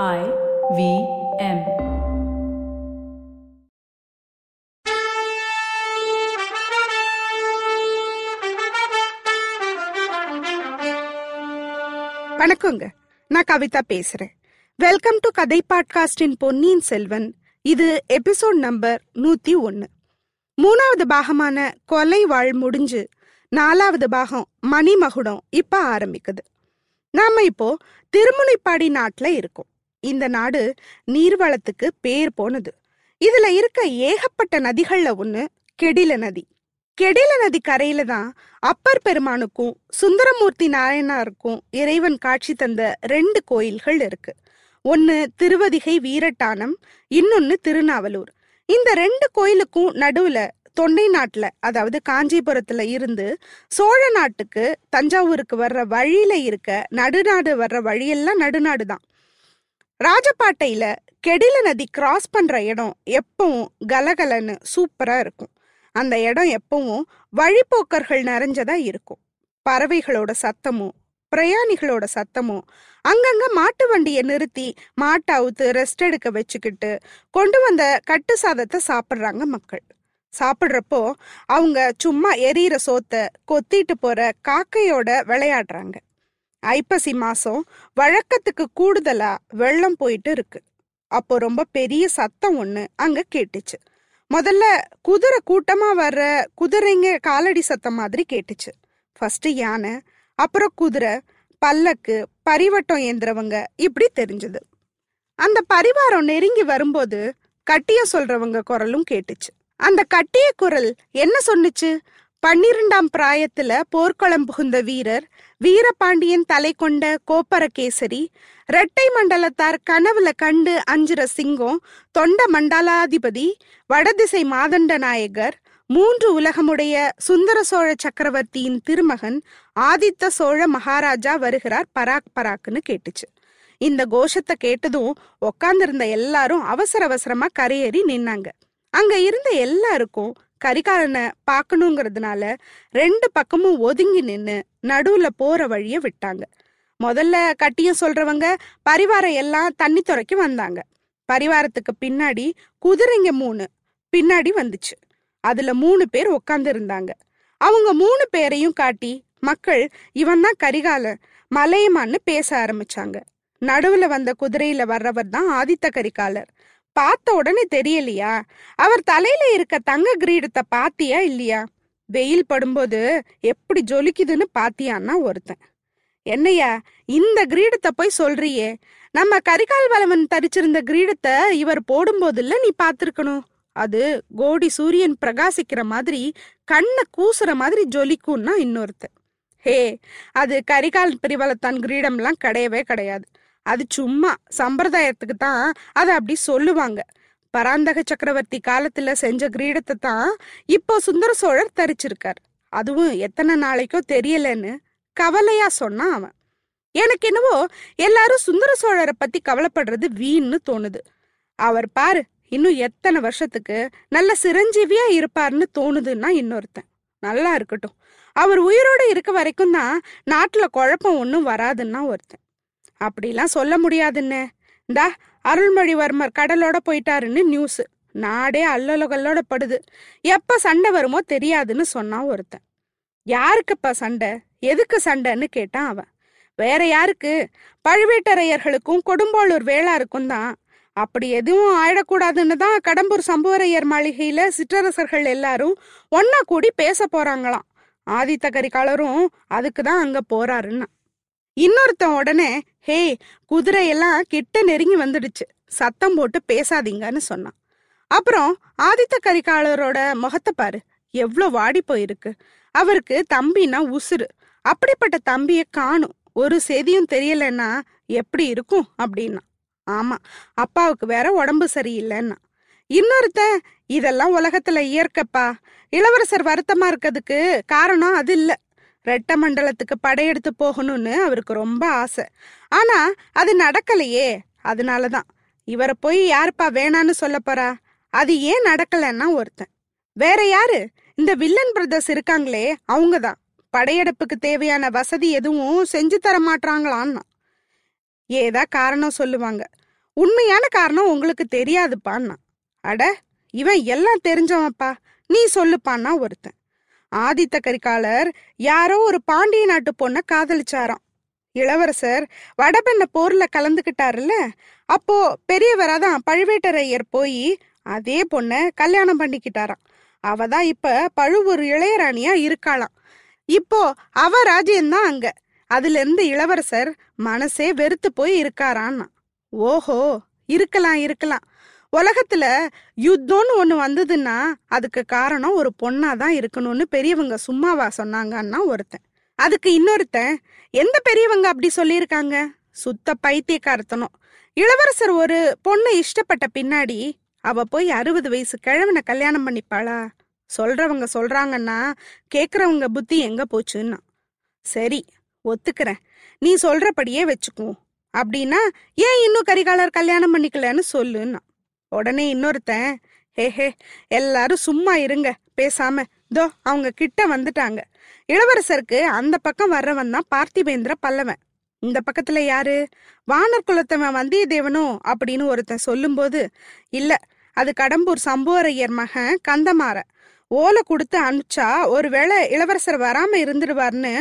I V M. வணக்கங்க. நான் கவிதா பேசுறேன். வெல்கம் டு கதை பாட்காஸ்டின் பொன்னியின் செல்வன். இது எபிசோட் நம்பர் நூத்தி ஒன்னு. மூணாவது பாகமான கொலை வாழ் முடிஞ்சு நாலாவது பாகம் மணிமகுடம் இப்ப ஆரம்பிக்குது. நாம இப்போ திருமுனைப்பாடி நாட்டுல இருக்கோம். இந்த நாடு நீர்வளத்துக்கு பேர் போனது. இதுல இருக்க ஏகப்பட்ட நதிகள்ல ஒண்ணு கெடில நதி. கெடில நதி கரையில தான் அப்பர் பெருமானுக்கும் சுந்தரமூர்த்தி நாராயணாருக்கும் இறைவன் காட்சி தந்த ரெண்டு கோயில்கள் இருக்கு. ஒன்னு திருவதிகை வீரட்டானம் இன்னொன்னு திருநாவலூர். இந்த ரெண்டு கோயிலுக்கும் நடுவுல தொண்டை நாட்டுல அதாவது காஞ்சிபுரத்துல இருந்து சோழ நாட்டுக்கு தஞ்சாவூருக்கு வர்ற வழியில இருக்க நடுநாடு வர்ற வழியெல்லாம் நடுநாடு தான் ராஜபாட்டையில கெடில நதி கிராஸ் பண்ற இடம் எப்பவும் கலகலன்னு சூப்பரா இருக்கும். அந்த இடம் எப்பவும் வழிப்போக்கர்கள் நிறைஞ்சதா இருக்கும். பறவைகளோட சத்தமும் பிரயாணிகளோட சத்தமும் அங்கங்க மாட்டு வண்டியை நிறுத்தி மாட்டை அவுத்து ரெஸ்ட் எடுக்க வச்சுக்கிட்டு கொண்டு வந்த கட்டு சாதத்தை சாப்பிட்றாங்க மக்கள். சாப்பிட்றப்போ அவங்க சும்மா எரியிற சோத்தை கொத்திட்டு போற காக்கையோட விளையாடுறாங்க. ஐப்பசி மாசம் வழக்கத்துக்கு கூடுதலா வெள்ளம் போயிட்டு இருக்கு. அப்போ ரொம்ப பெரிய சத்தம் ஒண்ணு அங்க கேட்டுச்சு. முதல்ல குதிரை கூட்டமா வர்ற குதிரைங்க காலடி சத்தம் மாதிரி கேட்டுச்சு. ஃபர்ஸ்ட் யானை அப்புறம் குதிரை பல்லக்கு பரிவட்டம் ஏந்திரவங்க இப்படி தெரிஞ்சது. அந்த பரிவாரம் நெருங்கி வரும்போது கட்டிய சொல்றவங்க குரலும் கேட்டுச்சு. அந்த கட்டிய குரல் என்ன சொன்னுச்சு? பன்னிரெண்டாம் பிராயத்துல போர்க்களம் புகுந்த வீரர் வீரபாண்டியன் தலை கொண்ட கோப்பரகேசரி இரட்டை மண்டலத்தார் கனவுல கண்டு அஞ்சுற சிங்கம் தொண்ட மண்டலாதிபதி வடதிசை மாதண்ட நாயகர் மூன்று உலகமுடைய சுந்தர சோழ சக்கரவர்த்தியின் திருமகன் ஆதித்த சோழ மகாராஜா வருகிறார் பராக் பராக்னு கேட்டுச்சு. இந்த கோஷத்தை கேட்டதும் உக்காந்துருந்த எல்லாரும் அவசர அவசரமா கரையேறி நின்னாங்க. அங்க இருந்த எல்லாருக்கும் கரிகாலனை பார்க்கணுங்கிறதுனால ரெண்டு பக்கமும் ஒதுங்கி நின்னு நடுவுல போற வழிய விட்டாங்க. முதல்ல கட்டியம் சொல்றவங்க பரிவாரம் எல்லாம் தண்ணி துறைக்கு வந்தாங்க. பரிவாரத்துக்கு பின்னாடி குதிரைங்க மூணு பின்னாடி வந்துச்சு. அதுல மூணு பேர் உட்கார்ந்து இருந்தாங்க அவங்க மூணு பேரையும் காட்டி மக்கள் இவன் தான் கரிகாலன் மலையமான்னு பேச ஆரம்பிச்சாங்க. நடுவுல வந்த குதிரையில வர்றவர் தான் ஆதித்த கரிகாலர். பார்த்த உடனே தெரியலையா? அவர் தலையில இருக்க தங்க கிரீடத்தை பாத்தியா இல்லையா? வெயில் படும்போது எப்படி ஜொலிக்குதுன்னு பாத்தியான்னா ஒருத்தன். என்னையா இந்த கிரீடத்தை போய் சொல்றியே? நம்ம கரிகால் வளவன் தரிச்சிருந்த கிரீடத்தை இவர் போடும்போதில்ல நீ பார்த்துருக்கணும் அது கோடி சூரியன் பிரகாசிக்கிற மாதிரி கண்ணை கூசுற மாதிரி ஜொலிக்கும்னா இன்னொருத்தன். ஹே அது கரிகால் பிரிவலத்தான் கிரீடம்லாம் கிடையவே கிடையாது. அது சும்மா சம்பிரதாயத்துக்கு தான் அதை அப்படி சொல்லுவாங்க. பராந்தக சக்கரவர்த்தி காலத்துல செஞ்ச கிரீடத்தை தான் இப்போ சுந்தர சோழர் தரிச்சிருக்கார். அதுவும் எத்தனை நாளைக்கோ தெரியலன்னு கவலையா சொன்னான் அவன். எனக்கு என்னவோ எல்லாரும் சுந்தர சோழரை பத்தி கவலைப்படுறது வீண்னு தோணுது. அவர் பாரு இன்னும் எத்தனை வருஷத்துக்கு நல்ல சிரஞ்சீவியா இருப்பார்னு தோணுதுன்னா இன்னொருத்தன். நல்லா இருக்கட்டும். அவர் உயிரோட இருக்க வரைக்கும் தான் நாட்டுல குழப்பம் ஒன்றும் வராதுன்னா ஒருத்தன். அப்படிலாம் சொல்ல முடியாதுன்னு. இந்தா அருள்மொழிவர்மர் கடலோட போயிட்டாருன்னு நியூஸ் நாடே அல்லலகல்லோட படுது. எப்ப சண்டை வருமோ தெரியாதுன்னு சொன்னான் ஒருத்தன். யாருக்குப்பா சண்டை? எதுக்கு சண்டைன்னு கேட்டான் அவன். வேற யாருக்கு? பழுவேட்டரையர்களுக்கும் கொடும்போளூர் வேளாருக்கும் தான். அப்படி எதுவும் ஆயிடக்கூடாதுன்னு தான் கடம்பூர் சம்புவரையர் மாளிகையில சிற்றரசர்கள் எல்லாரும் ஒன்னா கூடி பேச போறாங்களாம். ஆதித்த கரிகாலரும் அதுக்கு தான் அங்க போறாருன்னா. இன்னொருத்தன் உடனே ஹே குதிரையெல்லாம் கிட்ட நெருங்கி வந்துடுச்சு. சத்தம் போட்டு பேசாதீங்கன்னு சொன்னான். அப்புறம் ஆதித்த கரிகாலரோட முகத்தை பாரு. எவ்வளோ வாடி போயிருக்கு. அவருக்கு தம்பினா உசுறு. அப்படிப்பட்ட தம்பியை காணும். ஒரு செய்தியும் தெரியலன்னா எப்படி இருக்கும்? அப்படின்னா ஆமா அப்பாவுக்கு வேற உடம்பு சரியில்லைன்னா. இன்னொருத்தன் இதெல்லாம் உலகத்துல இயற்கைப்பா. இளவரசர் வருத்தமா இருக்கிறதுக்கு காரணம் அது இல்ல. ரெட்ட மண்டலத்துக்கு படையெடுத்து போகணும்னு அவருக்கு ரொம்ப ஆசை. ஆனா அது நடக்கலையே. அதனால தான் இவரை போய் யாருப்பா வேணான்னு சொல்ல போறா? அது ஏன் நடக்கலன்னா ஒருத்தன். வேற யாரு? இந்த வில்லன் பிரதர்ஸ் இருக்காங்களே அவங்க தான் படையெடுப்புக்கு தேவையான வசதி எதுவும் செஞ்சு தர மாட்டாங்களான்னா ஏதா காரணம் சொல்லுவாங்க. உண்மையான காரணம் உங்களுக்கு தெரியாதுப்பான்னா. அட இவன் எல்லாம் தெரிஞ்சவன்ப்பா. நீ சொல்லுப்பான்னா ஒருத்தன். ஆதித்த கரிகாலர் யாரோ ஒரு பாண்டிய நாட்டு பொண்ணை காதலிச்சாராம். இளவரசர் வடபெண்ண போர்ல கலந்துக்கிட்டாருல்ல அப்போ பெரியவராதான் பழுவேட்டரையர் போய் அதே பொண்ணை கல்யாணம் பண்ணிக்கிட்டாராம். அவ தான் இப்ப பழுவூர் இளையராணியா இருக்காளாம். இப்போ அவ ராஜ்யம்தான் அங்க. அதுல இருந்து இளவரசர் மனசே வெறுத்து போய் இருக்காரான்னா. ஓஹோ இருக்கலாம் இருக்கலாம். உலகத்துல யுத்தம்னு ஒண்ணு வந்ததுன்னா அதுக்கு காரணம் ஒரு பொண்ணா தான் இருக்கணும்னு பெரியவங்க சும்மாவா சொன்னாங்கன்னா ஒருத்தன். அதுக்கு இன்னொருத்தன் எந்த பெரியவங்க அப்படி சொல்லியிருக்காங்க? சுத்த பைத்தியக்காரத்தனும். இளவரசர் ஒரு பொண்ணை இஷ்டப்பட்ட பின்னாடி அவ போய் அறுபது வயசு கிழவனை கல்யாணம் பண்ணிப்பாளா? சொல்றவங்க சொல்றாங்கன்னா கேக்குறவங்க புத்தி எங்க போச்சுன்னா? சரி ஒத்துக்கிறேன். நீ சொல்றபடியே வச்சுக்குவோம் அப்படின்னா ஏன் இன்னும் கரிகாலர் கல்யாணம் பண்ணிக்கலன்னு சொல்லுன்னா? உடனே இன்னொருத்தன் ஹே ஹே எல்லாரும் சும்மா இருங்க பேசாம. தோ அவங்க கிட்ட வந்துட்டாங்க. இளவரசருக்கு அந்த பக்கம் வர்றவன் தான் பார்த்திபேந்திர பல்லவன். இந்த பக்கத்துல யாரு? வானர் குலத்தவன் வந்தியத்தேவனோ? அப்படின்னு ஒருத்தன் சொல்லும்போது இல்ல அது கடம்பூர் சம்புவரையர் மகன் கந்தமாற ஓலை கொடுத்து அனுப்பிச்சா ஒருவேளை இளவரசர் வராம இருந்துடுவார்னு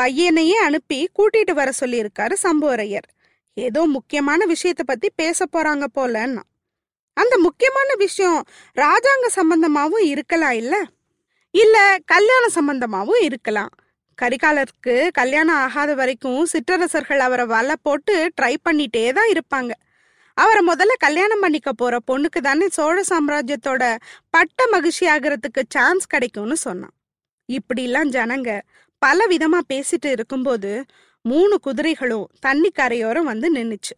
பையனையே அனுப்பி கூட்டிட்டு வர சொல்லியிருக்காரு சம்புவரையர். ஏதோ முக்கியமான விஷயத்த பத்தி பேச போறாங்க போலன்னா. அந்த முக்கியமான விஷயம் ராஜாங்க சம்பந்தமாவும் இருக்கலாம் இல்ல? இல்ல கல்யாண சம்பந்தமாவும் இருக்கலாம். கரிகாலருக்கு கல்யாணம் ஆகாத வரைக்கும் சிற்றரசர்கள் அவரை வலை போட்டு ட்ரை பண்ணிட்டே தான் இருப்பாங்க. அவரை முதல்ல கல்யாணம் பண்ணிக்க போற பொண்ணுக்கு தானே சோழ சாம்ராஜ்யத்தோட பட்ட மகிழ்ச்சி ஆகிறதுக்கு சான்ஸ் கிடைக்கும்னு சொன்னான். இப்படிலாம் ஜனங்க பல விதமா பேசிட்டு இருக்கும்போது மூணு குதிரைகளும் தண்ணி கரையோரம் வந்து நின்னுச்சு.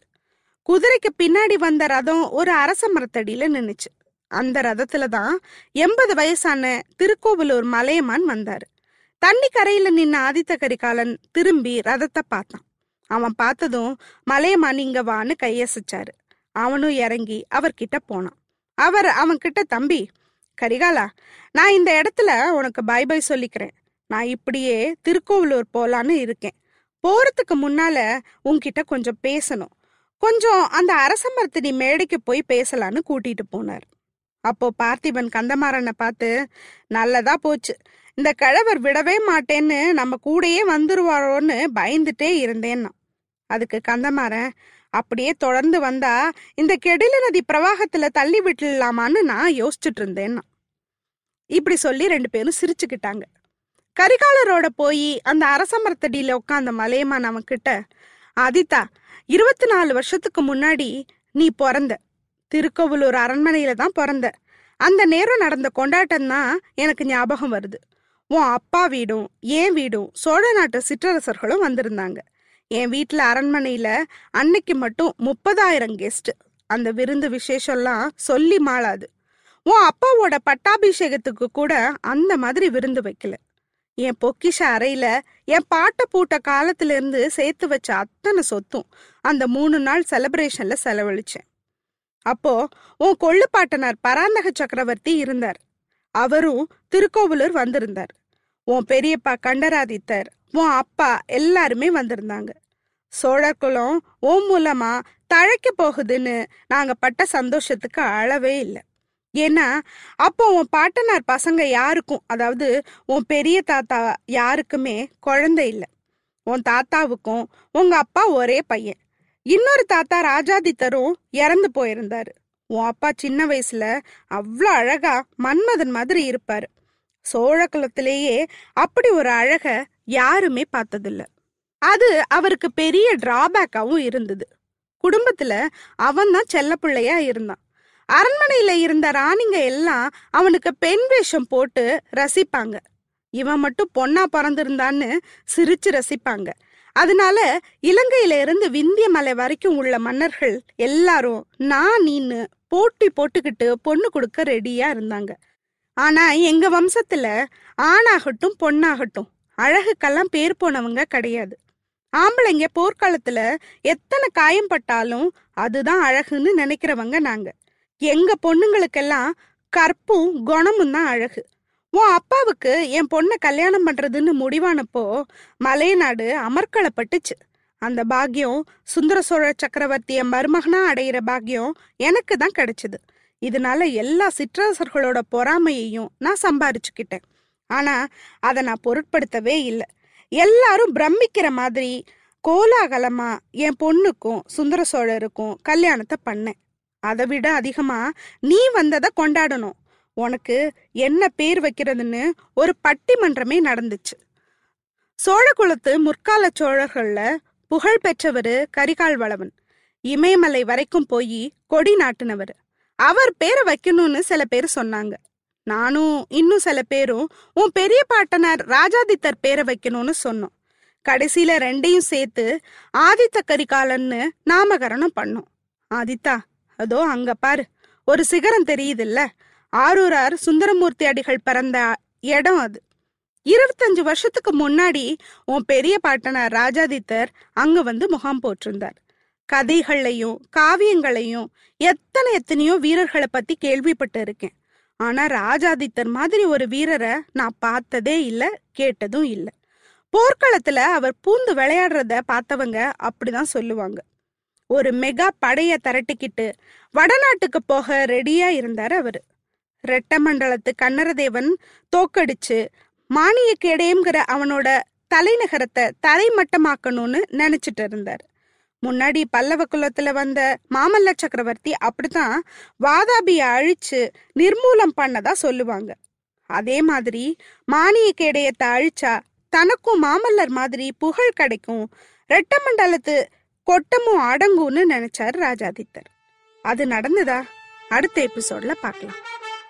குதிரைக்கு பின்னாடி வந்த ரதம் ஒரு அரச மரத்தடியில நின்னுச்சு. அந்த ரதத்துல தான் எண்பது வயசான திருக்கோவிலூர் மலையமான் வந்தாரு. தண்ணி கரையில நின்ன ஆதித்த கரிகாலன் திரும்பி ரதத்தை பார்த்தான். அவன் பார்த்ததும் மலையமான் இங்க வான்னு கையசிச்சாரு. அவனும் இறங்கி அவர்கிட்ட போனான். அவர் அவன்கிட்ட தம்பி கரிகாலா நான் இந்த இடத்துல உனக்கு பை பை சொல்லிக்கிறேன். நான் இப்படியே திருக்கோவிலூர் போலான்னு இருக்கேன். போறதுக்கு முன்னால உன்கிட்ட கொஞ்சம் பேசணும். கொஞ்சம் அந்த அரசமர்த்தினி மரத்தடி மேடைக்கு போய் பேசலான்னு கூட்டிட்டு போனார். அப்போ பார்த்திபன் கந்தமாறனை பார்த்து நல்லதா போச்சு. இந்த கழவர் விடவே மாட்டேன்னு நம்ம கூடயே வந்துருவாரோன்னு பயந்துட்டே இருந்தேன்னா. அதுக்கு கந்தமாறன் அப்படியே தொடர்ந்து வந்தா இந்த கெடில நதி பிரவாகத்துல தள்ளி விட்டுலாமான்னு நான் யோசிச்சுட்டு இருந்தேன்னா. இப்படி சொல்லி ரெண்டு பேரும் சிரிச்சுக்கிட்டாங்க. கரிகாலரோட போய் அந்த அரசமரத்தடியில உட்காந்த மலையமான் அவன் கிட்ட ஆதித்தா இருபத்தி நாலு வருஷத்துக்கு முன்னாடி நீ பிறந்த. திருக்கோவிலூர் அரண்மனையில தான் பிறந்த. அந்த நேரம் நடந்த கொண்டாட்டம் தான் எனக்கு ஞாபகம் வருது. உன் அப்பா வீடும் என் வீடும் சோழ நாட்டு சிற்றரசர்களும் வந்திருந்தாங்க. என் வீட்டுல அரண்மனையில அன்னைக்கு மட்டும் முப்பதாயிரம் கெஸ்ட் அந்த விருந்து விசேஷம்லாம் சொல்லி மாளாது. உன் அப்பாவோட பட்டாபிஷேகத்துக்கு கூட அந்த மாதிரி விருந்து வைக்கல. என் பொக்கிஷ அறையில என் பாட்ட பூட்ட காலத்துல இருந்து சேர்த்து வச்ச அத்தனை சொத்தும் அந்த மூணு நாள் செலப்ரேஷன்ல செலவழிச்சேன். அப்போ உன் கொள்ளு பாட்டனார் பராந்தக சக்கரவர்த்தி இருந்தார். அவரும் திருக்கோவிலூர் வந்திருந்தார். உன் பெரியப்பா கண்டராதித்தர் உன் அப்பா எல்லாருமே வந்திருந்தாங்க. சோழர் குலம் மூலமா தழைக்க போகுதுன்னு நாங்க பட்ட சந்தோஷத்துக்கு அளவே இல்லை. ஏன்னா அப்போ உன் பாட்டனார் பசங்க யாருக்கும் அதாவது உன் பெரிய தாத்தா யாருக்குமே குழந்தை இல்லை. உன் தாத்தாவுக்கும் உங்க அப்பா ஒரே பையன். இன்னொரு தாத்தா ராஜாதித்தரும் இறந்து போயிருந்தாரு. உன் அப்பா சின்ன வயசுல அவ்வளோ அழகா மன்மதன் மாதிரி இருப்பாரு. சோழ குலத்திலேயே அப்படி ஒரு அழக யாருமே பார்த்ததில்ல. அது அவருக்கு பெரிய டிராபேக்காவும் இருந்தது. குடும்பத்துல அவன் தான் செல்ல பிள்ளையா இருந்தான். அரண்மனையில இருந்த ராணிங்க எல்லாம் அவனுக்கு பெண் வேஷம் போட்டு ரசிப்பாங்க. இவன் மட்டும் பொண்ணா பிறந்திருந்தான்னு சிரிச்சு ரசிப்பாங்க. அதனால இலங்கையில இருந்து விந்திய மலை வரைக்கும் உள்ள மன்னர்கள் எல்லாரும் நான் நீன்னு போட்டி போட்டுக்கிட்டு பொண்ணு கொடுக்க ரெடியா இருந்தாங்க. ஆனா எங்க வம்சத்துல ஆணாகட்டும் பொண்ணாகட்டும் அழகுக்கெல்லாம் பேர் போனவங்க கிடையாது. ஆம்பளைங்க போர்க்காலத்துல எத்தனை காயம் பட்டாலும் அதுதான் அழகுன்னு நினைக்கிறவங்க நாங்க. எங்க பொண்ணுங்களுக்கெல்லாம் கற்பும் குணமும் தான் அழகு. உன் அப்பாவுக்கு என் பொண்ணை கல்யாணம் பண்றதுன்னு முடிவானப்போ மலையநாடு அமர்க்களப்பட்டுச்சு. அந்த பாக்கியம் சுந்தர சோழ சக்கரவர்த்திய மருமகனா அடையிற பாக்கியம் எனக்கு தான் கிடைச்சது. இதனால எல்லா சிற்றரசர்களோட பொறாமையையும் நான் சம்பாரிச்சுக்கிட்டேன். ஆனா அதை நான் பொருட்படுத்தவே இல்லை. எல்லாரும் பிரமிக்கிற மாதிரி கோலாகலமா என் பொண்ணுக்கும் சுந்தர சோழருக்கும் கல்யாணத்தை பண்ணேன். அதை விட அதிகமா நீ வந்ததை கொண்டாடணும். உனக்கு என்ன பேர் வைக்கிறதுன்னு ஒரு பட்டிமன்றமே நடந்துச்சு. சோழகுலத்து முற்கால சோழர்கள்ல புகழ் பெற்றவர் கரிகால் வளவன். இமயமலை வரைக்கும் போய் கொடி நாட்டினவர். அவர் பேரை வைக்கணும்னு சில பேர் சொன்னாங்க. நானும் இன்னும் சில பேரும் உன் பெரிய பாட்டனார் ராஜாதித்தர் பேரை வைக்கணும்னு சொன்னோம். கடைசியில ரெண்டையும் சேர்த்து ஆதித்த கரிகாலன்னு நாமகரணம் பண்ணோம். ஆதித்தா அதோ அங்க பாரு. ஒரு சிகரம் தெரியுதுல்ல? ஆரூரார் சுந்தரமூர்த்தி அடிகள் பிறந்த இடம் அது. இருபத்தஞ்சு வருஷத்துக்கு முன்னாடி உன் பெரிய பாட்டனார் ராஜாதித்தர் அங்க வந்து முகாம் போட்டிருந்தார் கதைகள்லையும் காவியங்களையும் எத்தனை எத்தனையோ வீரர்களை பத்தி கேள்விப்பட்டு இருக்கேன். ஆனா ராஜாதித்தர் மாதிரி ஒரு வீரரை நான் பார்த்ததே இல்லை கேட்டதும் இல்லை. போர்க்களத்துல அவர் பூந்து விளையாடுறத பார்த்தவங்க அப்படிதான் சொல்லுவாங்க. ஒரு மெகா படைய திரட்டிக்கிட்டு வடநாட்டுக்கு போக ரெடியா இருந்தார் அவரு. ரெட்டமண்டலத்து கண்ணரதேவன் தோக்கடிச்சு மானியக்கேடயம்ங்கிற அவனோட தலைநகரத்தை தரைமட்டமாக்கணும்னு நினைச்சிட்டு இருந்தார். முன்னாடி பல்லவ குலத்துல வந்த மாமல்ல சக்கரவர்த்தி அப்படித்தான் வாதாபிய அழிச்சு நிர்மூலம் பண்ணதா சொல்லுவாங்க. அதே மாதிரி மானியக்கேடயத்தை அழிச்சா தனக்கும் மாமல்லர் மாதிரி புகழ் கிடைக்கும் ரெட்டமண்டலத்து கொட்டமும் அடங்கும்னு நினைச்சார் ராஜாதித்தர். அது நடந்ததா? அடுத்த எபிசோட்ல பார்க்கலாம்.